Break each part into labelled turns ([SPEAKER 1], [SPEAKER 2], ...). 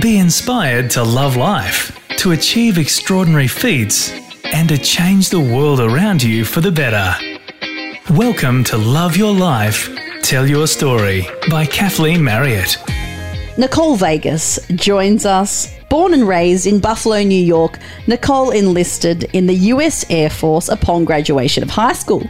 [SPEAKER 1] Be inspired to love life, to achieve extraordinary feats, and to change the world around you for the better. Welcome to Love Your Life, Tell Your Story by Kathleen Marriott.
[SPEAKER 2] Nicole Vegas joins us. Born and raised in Buffalo, New York, Nicole enlisted in the US Air Force upon graduation of high school.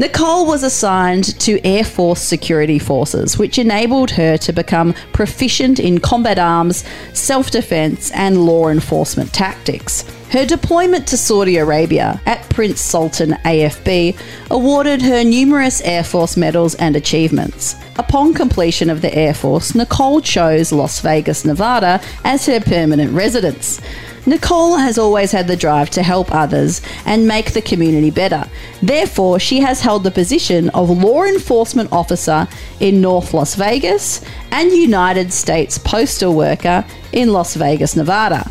[SPEAKER 2] Nicole was assigned to Air Force Security Forces, which enabled her to become proficient in combat arms, self defense, and law enforcement tactics. Her deployment to Saudi Arabia at Prince Sultan AFB awarded her numerous Air Force medals and achievements. Upon completion of the Air Force, Nicole chose Las Vegas, Nevada as her permanent residence. Nicole has always had the drive to help others and make the community better. Therefore, she has held the position of law enforcement officer in North Las Vegas and United States postal worker in Las Vegas, Nevada.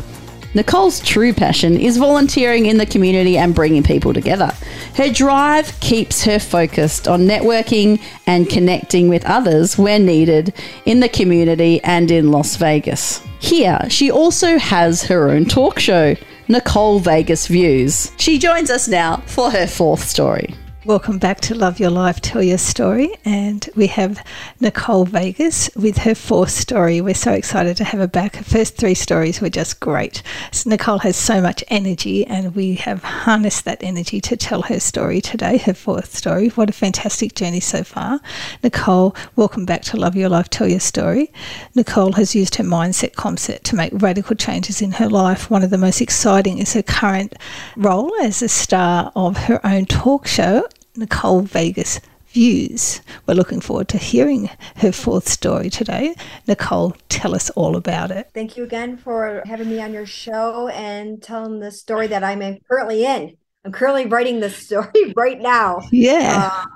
[SPEAKER 2] Nicole's true passion is volunteering in the community and bringing people together. Her drive keeps her focused on networking and connecting with others where needed in the community and in Las Vegas. Here, she also has her own talk show, Nicole Vegas Views. She joins us now for her fourth story.
[SPEAKER 3] Welcome back to Love Your Life, Tell Your Story. And we have Nicole Vegas with her fourth story. We're so excited to have her back. Her first three stories were just great. So Nicole has so much energy, and we have harnessed that energy to tell her story today, her fourth story. What a fantastic journey so far. Nicole, welcome back to Love Your Life, Tell Your Story. Nicole has used her mindset concept to make radical changes in her life. One of the most exciting is her current role as a star of her own talk show Nicole Vegas views. We're looking forward to hearing her fourth story today. Nicole, tell us all about it.
[SPEAKER 4] Thank you again for having me on your show and telling the story that I'm currently in. I'm currently writing the story right now.
[SPEAKER 3] Yeah.
[SPEAKER 4] Uh,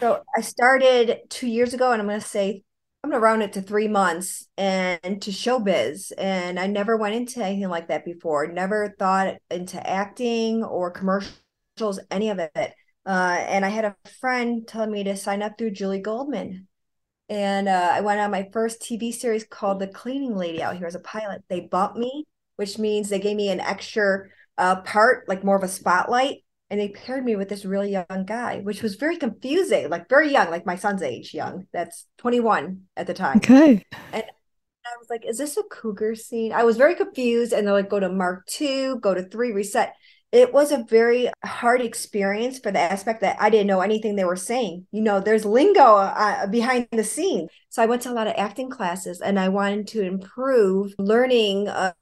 [SPEAKER 4] so I started two years ago, and I'm going to say I'm going to round it to three months and to showbiz. And I never went into anything like that before. Never thought into acting or commercials, any of it uh, and I had a friend telling me to sign up through Julie Goldman. And uh, I went on my first TV series called The Cleaning Lady out here as a pilot. They bumped me, which means they gave me an extra uh, part, like more of a spotlight. And they paired me with this really young guy, which was very confusing, like very young, like my son's age, young. That's 21 at the time.
[SPEAKER 3] Okay.
[SPEAKER 4] And I was like, is this a cougar scene? I was very confused. And they're like, go to Mark two, go to three, reset it was a very hard experience for the aspect that I didn't know anything they were saying. You know, there's lingo uh, behind the scene. So I went to a lot of acting classes and I wanted to improve learning uh,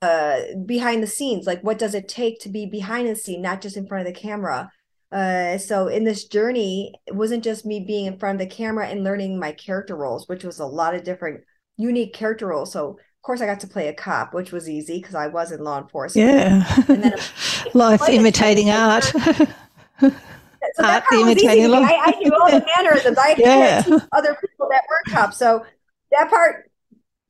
[SPEAKER 4] behind the scenes. Like, what does it take to be behind the scene, not just in front of the camera? Uh, so in this journey, it wasn't just me being in front of the camera and learning my character roles, which was a lot of different unique character roles. So course, I got to play a cop, which was easy because I was in law enforcement.
[SPEAKER 3] Yeah. And then life imitating art. so
[SPEAKER 4] art imitating life. I, I knew all the mannerisms. I yeah. had other people that were cops. So that part,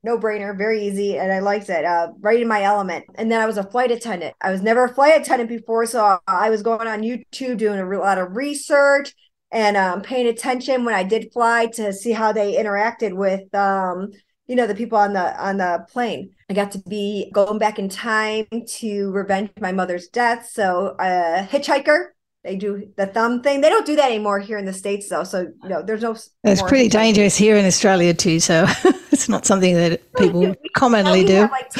[SPEAKER 4] no brainer, very easy. And I liked it, uh, right in my element. And then I was a flight attendant. I was never a flight attendant before. So I was going on YouTube doing a lot of research and um, paying attention when I did fly to see how they interacted with um, you know the people on the on the plane i got to be going back in time to revenge my mother's death so a uh, hitchhiker they do the thumb thing they don't do that anymore here in the states though so you know there's no
[SPEAKER 3] it's pretty dangerous here in australia too so it's not something that people commonly do like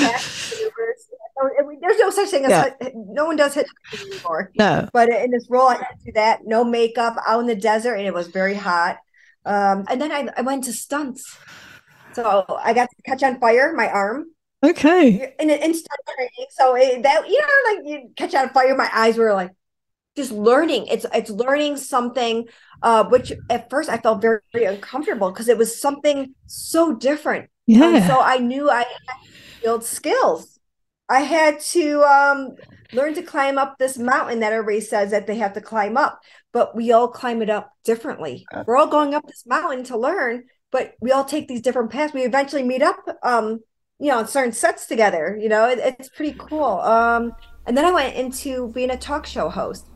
[SPEAKER 4] there's no such thing as yeah. no one does hit anymore.
[SPEAKER 3] No,
[SPEAKER 4] but in this role, I had to do that. No makeup, out in the desert, and it was very hot. Um, and then I, I went to stunts. So I got to catch on fire, my arm.
[SPEAKER 3] Okay.
[SPEAKER 4] In an instant training. So it, that you know, like you catch on fire, my eyes were like just learning. It's it's learning something, uh, which at first I felt very, very uncomfortable because it was something so different.
[SPEAKER 3] Yeah. Um,
[SPEAKER 4] so I knew I had to build skills. I had to um, learn to climb up this mountain that everybody says that they have to climb up, but we all climb it up differently. We're all going up this mountain to learn, but we all take these different paths. We eventually meet up, um, you know, on certain sets together. You know, it, it's pretty cool. Um, and then I went into being a talk show host.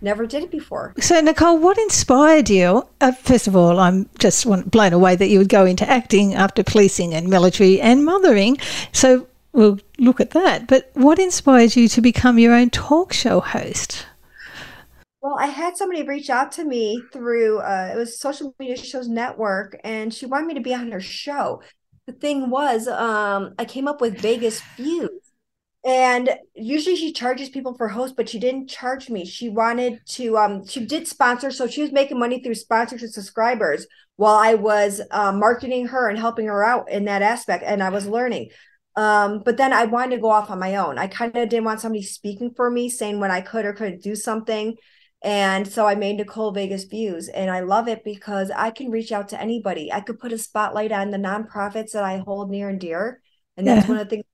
[SPEAKER 4] never did it before.
[SPEAKER 3] So, Nicole, what inspired you? Uh, first of all, I'm just blown away that you would go into acting after policing and military and mothering. So, we'll look at that. But what inspired you to become your own talk show host?
[SPEAKER 4] Well, I had somebody reach out to me through uh, it was Social Media Shows Network, and she wanted me to be on her show. The thing was, um, I came up with Vegas views, and usually she charges people for hosts, but she didn't charge me. She wanted to, um, she did sponsor, so she was making money through sponsors and subscribers while I was uh, marketing her and helping her out in that aspect, and I was learning. Um, but then I wanted to go off on my own. I kind of didn't want somebody speaking for me, saying when I could or couldn't do something. And so I made Nicole Vegas Views, and I love it because I can reach out to anybody. I could put a spotlight on the nonprofits that I hold near and dear, and that's yeah. one of the things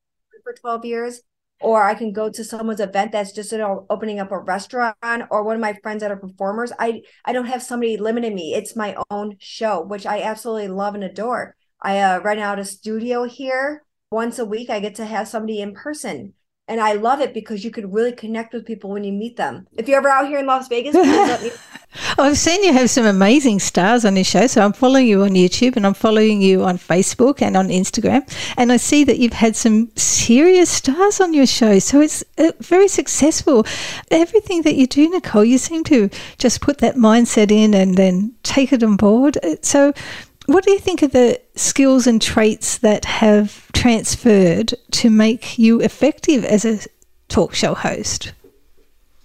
[SPEAKER 4] for 12 years. Or I can go to someone's event that's just you know, opening up a restaurant, or one of my friends that are performers. I I don't have somebody limiting me. It's my own show, which I absolutely love and adore. I uh, rent out a studio here once a week. I get to have somebody in person and I love it because you could really connect with people when you meet them. If you're ever out here in Las Vegas,
[SPEAKER 3] I've seen you have some amazing stars on your show. So I'm following you on YouTube and I'm following you on Facebook and on Instagram. And I see that you've had some serious stars on your show. So it's uh, very successful. Everything that you do, Nicole, you seem to just put that mindset in and then take it on board. Uh, so what do you think are the skills and traits that have transferred to make you effective as a talk show host?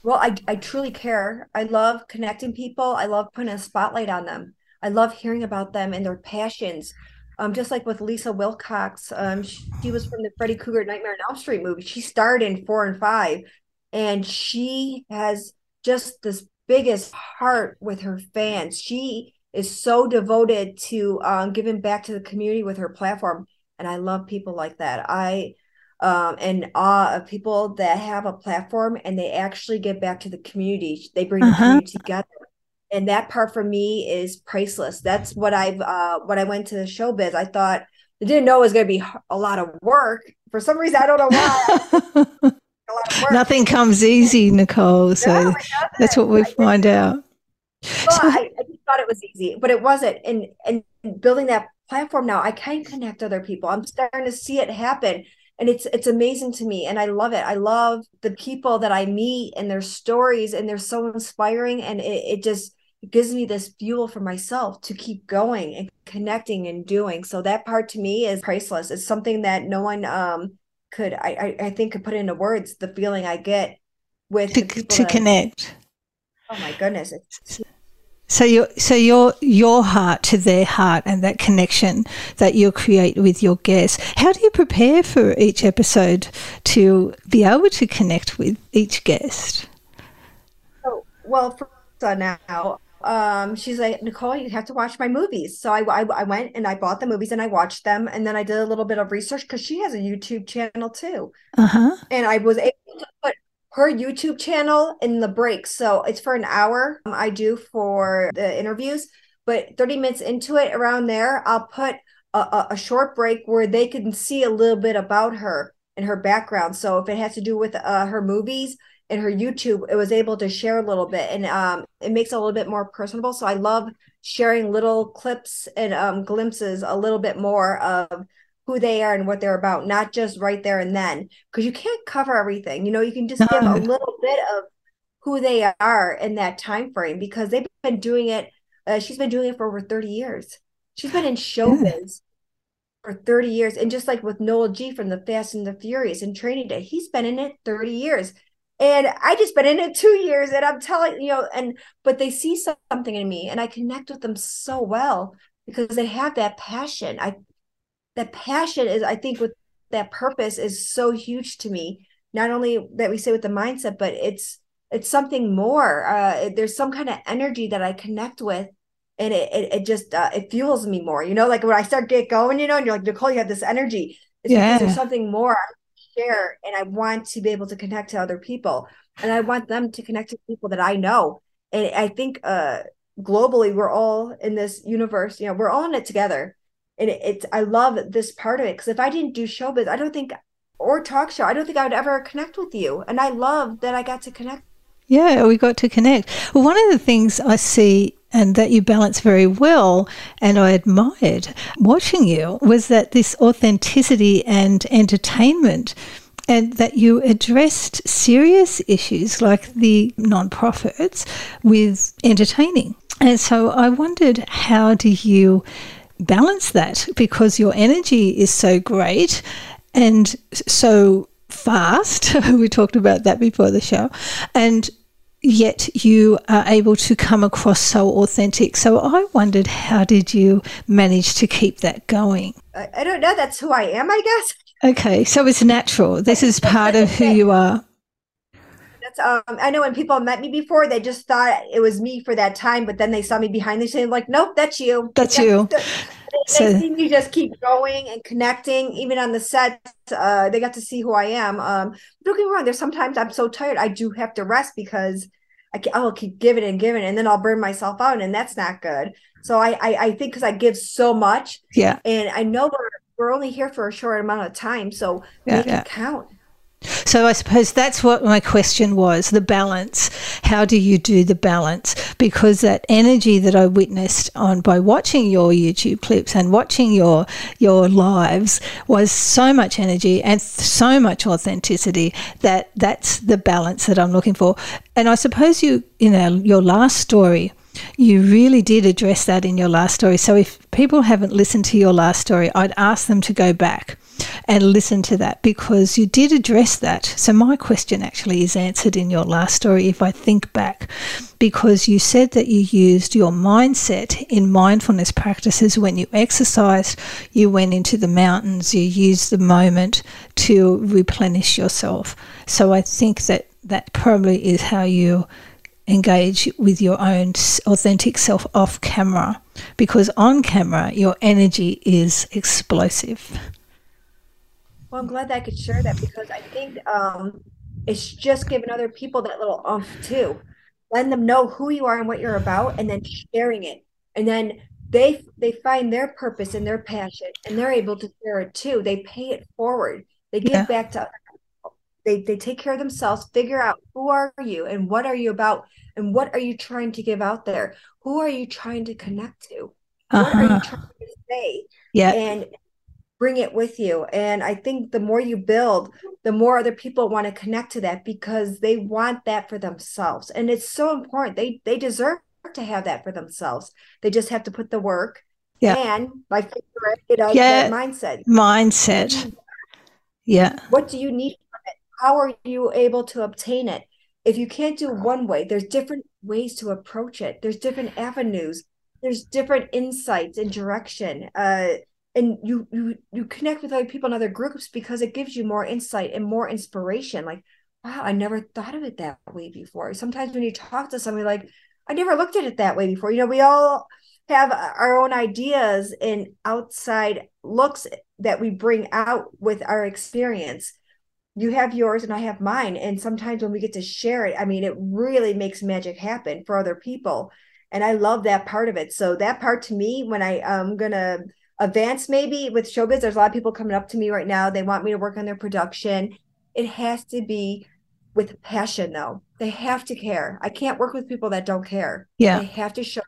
[SPEAKER 4] Well, I, I truly care. I love connecting people. I love putting a spotlight on them. I love hearing about them and their passions. Um, just like with Lisa Wilcox, um, she, she was from the Freddy Krueger Nightmare on Elm Street movie. She starred in four and five, and she has just this biggest heart with her fans. She is so devoted to um, giving back to the community with her platform. And I love people like that. I um, and awe of people that have a platform and they actually give back to the community. They bring uh-huh. the community together. And that part for me is priceless. That's what I've uh, when I went to the showbiz. I thought I didn't know it was going to be a lot of work. For some reason, I don't know why.
[SPEAKER 3] Nothing comes easy, Nicole. So no, that's what we find out.
[SPEAKER 4] Well, I, I it was easy, but it wasn't. And and building that platform now, I can connect other people. I'm starting to see it happen. And it's it's amazing to me. And I love it. I love the people that I meet and their stories, and they're so inspiring. And it, it just it gives me this fuel for myself to keep going and connecting and doing. So that part to me is priceless. It's something that no one um could I I, I think could put into words the feeling I get with
[SPEAKER 3] to, to connect.
[SPEAKER 4] Oh my goodness. It's,
[SPEAKER 3] so your so your your heart to their heart and that connection that you create with your guests. How do you prepare for each episode to be able to connect with each guest?
[SPEAKER 4] Oh, well, for now, um, she's like Nicole, you have to watch my movies. So I, I, I went and I bought the movies and I watched them, and then I did a little bit of research because she has a YouTube channel too.
[SPEAKER 3] Uh huh.
[SPEAKER 4] And I was able to put her YouTube channel in the breaks. So it's for an hour. Um, I do for the interviews, but 30 minutes into it, around there, I'll put a, a, short break where they can see a little bit about her and her background. So if it has to do with uh, her movies and her YouTube, it was able to share a little bit, and um, it makes it a little bit more personable. So I love sharing little clips and um, glimpses a little bit more of who they are and what they're about, not just right there and then, because you can't cover everything. You know, you can just give a little bit of who they are in that time frame because they've been doing it. Uh, she's been doing it for over 30 years. She's been in showbiz for 30 years. And just like with Noel G from the Fast and the Furious and Training Day, he's been in it 30 years. And I just been in it two years. And I'm telling you know, and but they see something in me and I connect with them so well because they have that passion. I that passion is i think with that purpose is so huge to me. Not only that we say with the mindset but it's it's something more. Uh there's some kind of energy that i connect with and it it, it just uh, it fuels me more you know like when i start get going you know and you're like nicole you have this energy. It's yeah. because there's something more I share and i want to be able to connect to other people. And i want them to connect to people that i know. And i think uh globally we're all in this universe you know we're all in it together and it, it's I love this part of it because if I didn't do showbiz, I don't think or talk show, I don't think I would ever connect with you. And I love that I got to connect
[SPEAKER 3] Yeah, we got to connect. Well, one of the things I see and that you balance very well and I admired watching you was that this authenticity and entertainment and that you addressed serious issues like the non-profits with entertaining. And so I wondered how do you balance that because your energy is so great and so fast. we talked about that before the show. And yet you are able to come across so authentic. So I wondered, how did you manage to keep that going?
[SPEAKER 4] I, I don't know. That's who I am, I guess.
[SPEAKER 3] Okay, so it's natural. This is part of who you are.
[SPEAKER 4] That's um. I know when people met me before, they just thought it was me for that time, but then they saw me behind the scenes, like, nope, that's you.
[SPEAKER 3] That's you.
[SPEAKER 4] They, so, see me just keep going and connecting. Even on the set, uh, they got to see who I am. Um, don't get me wrong. There's sometimes I'm so tired, I do have to rest because I can, I'll keep giving and giving, and then I'll burn myself out, and that's not good. So I I, I think because I give so much,
[SPEAKER 3] yeah,
[SPEAKER 4] and I know we're we're only here for a short amount of time, so yeah, make yeah. it count.
[SPEAKER 3] So I suppose that's what my question was the balance. How do you do the balance? Because that energy that I witnessed on by watching your YouTube clips and watching your your lives was so much energy and so much authenticity that that's the balance that I'm looking for. And I suppose you you know your last story you really did address that in your last story. So if people haven't listened to your last story, I'd ask them to go back and listen to that because you did address that. So my question actually is answered in your last story if I think back because you said that you used your mindset in mindfulness practices when you exercised, you went into the mountains, you used the moment to replenish yourself. So I think that that probably is how you engage with your own authentic self off camera because on camera your energy is explosive.
[SPEAKER 4] Well, I'm glad that I could share that because I think um, it's just giving other people that little umph too, letting them know who you are and what you're about, and then sharing it, and then they they find their purpose and their passion, and they're able to share it too. They pay it forward. They give yeah. back to they they take care of themselves figure out who are you and what are you about and what are you trying to give out there who are you trying to connect to uh-huh. what are you uh-huh. trying to say
[SPEAKER 3] yeah
[SPEAKER 4] and bring it with you. And i think the more you build the more other people want to connect to that because they want that for themselves. And it's so important. They they deserve to have that for themselves. They just have to put the work yeah. and my favorite you know yeah. mindset.
[SPEAKER 3] Mindset. Yeah.
[SPEAKER 4] What do you need how are you able to obtain it? If you can't do one way there's different ways to approach it. There's different avenues. There's different insights and direction. Uh, and you you you connect with other people in other groups because it gives you more insight and more inspiration like wow i never thought of it that way before sometimes when you talk to somebody like i never looked at it that way before you know we all have our own ideas and outside looks that we bring out with our experience you have yours and I have mine. And sometimes when we get to share it, I mean, it really makes magic happen for other people. And I love that part of it. So that part to me, when I am gonna advance maybe with showbiz, there's a lot of people coming up to me right now. They want me to work on their production. It has to be with passion though. They have to care. I can't work with people that don't care.
[SPEAKER 3] Yeah.
[SPEAKER 4] They have to show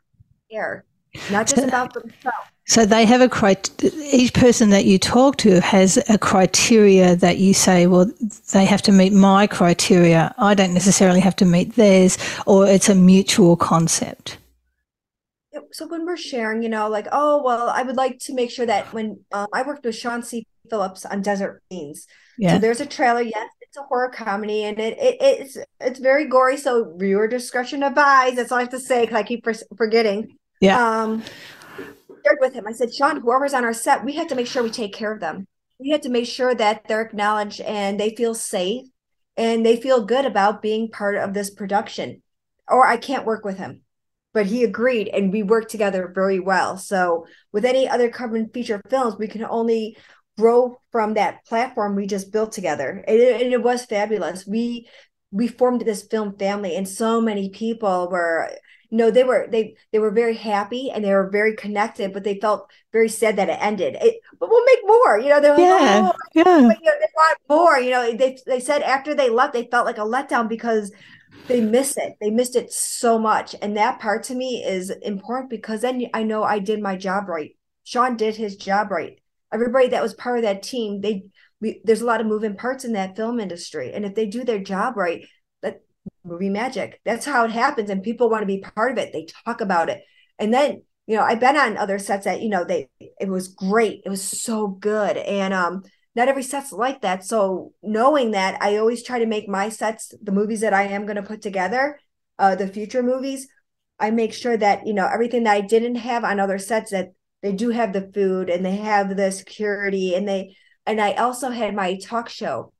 [SPEAKER 4] care, not just about themselves.
[SPEAKER 3] So they have a criteria. Each person that you talk to has a criteria that you say, well, they have to meet my criteria. I don't necessarily have to meet theirs, or it's a mutual concept.
[SPEAKER 4] So when we're sharing, you know, like, oh, well, I would like to make sure that when um, I worked with Sean C. Phillips on Desert Rains, yeah. so there's a trailer. Yes, it's a horror comedy, and it, it it's it's very gory. So viewer discretion advised. That's all I have to say because I keep forgetting.
[SPEAKER 3] Yeah.
[SPEAKER 4] Um, shared with him. I said, Sean, whoever's on our set, we have to make sure we take care of them. We have to make sure that they're acknowledged and they feel safe and they feel good about being part of this production. Or I can't work with him. But he agreed and we worked together very well. So with any other carbon feature films, we can only grow from that platform we just built together. And it, and it was fabulous. We we formed this film family and so many people were no they were they they were very happy and they were very connected but they felt very sad that it ended it, but we'll make more you know they're like
[SPEAKER 3] yeah,
[SPEAKER 4] oh,
[SPEAKER 3] yeah.
[SPEAKER 4] But, you know, they want more you know they, they said after they left they felt like a letdown because they miss it. They missed it so much. And that part to me is important because then I know I did my job right. Sean did his job right. Everybody that was part of that team, they we, there's a lot of moving parts in that film industry. And if they do their job right, that movie magic. That's how it happens. And people want to be part of it. They talk about it. And then, you know, I've been on other sets that, you know, they it was great. It was so good. And um not every set's like that. So knowing that, I always try to make my sets, the movies that I am going to put together, uh, the future movies, I make sure that you know everything that I didn't have on other sets that they do have the food and they have the security and they and I also had my talk show.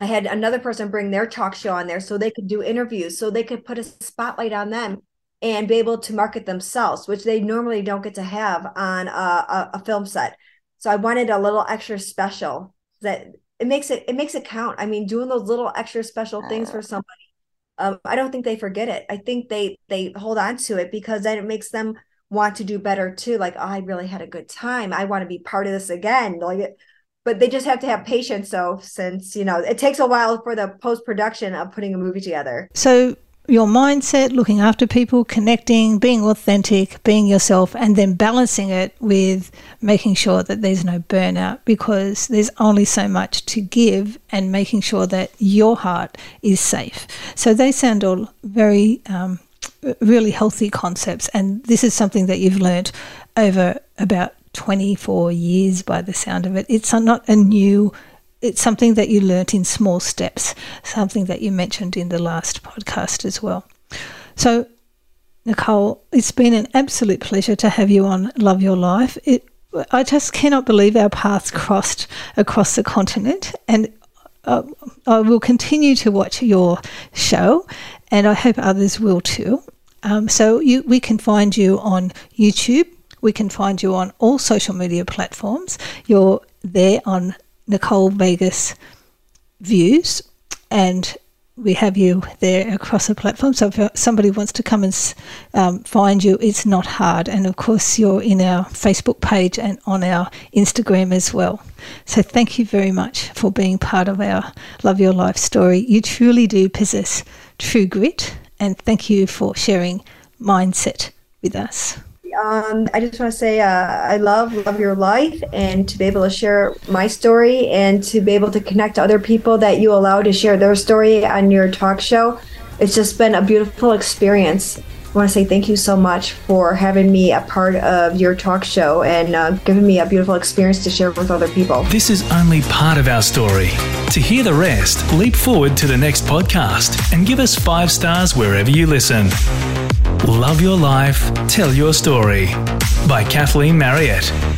[SPEAKER 4] I had another person bring their talk show on there so they could do interviews, so they could put a spotlight on them and be able to market themselves, which they normally don't get to have on a, a, a film set. So I wanted a little extra special that it makes it it makes it count. I mean, doing those little extra special things for somebody, um, I don't think they forget it. I think they they hold on to it because then it makes them want to do better too. Like, oh, I really had a good time. I want to be part of this again. Like, but they just have to have patience. So since you know it takes a while for the post production of putting a movie together.
[SPEAKER 3] So your mindset, looking after people, connecting, being authentic, being yourself, and then balancing it with making sure that there's no burnout because there's only so much to give and making sure that your heart is safe. So they sound all very, um, really healthy concepts. And this is something that you've learned over about 24 years by the sound of it. It's not a new it's something that you learnt in small steps, something that you mentioned in the last podcast as well. So, Nicole, it's been an absolute pleasure to have you on Love Your Life. It, I just cannot believe our paths crossed across the continent, and uh, I will continue to watch your show, and I hope others will too. Um, so you, we can find you on YouTube. We can find you on all social media platforms. You're there on Nicole Vegas views, and we have you there across the platform. So if somebody wants to come and um, find you, it's not hard. And of course, you're in our Facebook page and on our Instagram as well. So thank you very much for being part of our Love Your Life story. You truly do possess true grit, and thank you for sharing mindset with us
[SPEAKER 4] um, I just want to say uh, I love love your life and to be able to share my story and to be able to connect to other people that you allow to share their story on your talk show. It's just been a beautiful experience. I want to say thank you so much for having me a part of your talk show and uh, giving me a beautiful experience to share with other people.
[SPEAKER 1] This is only part of our story. To hear the rest, leap forward to the next podcast and give us five stars wherever you listen. Love Your Life, Tell Your Story by Kathleen Marriott.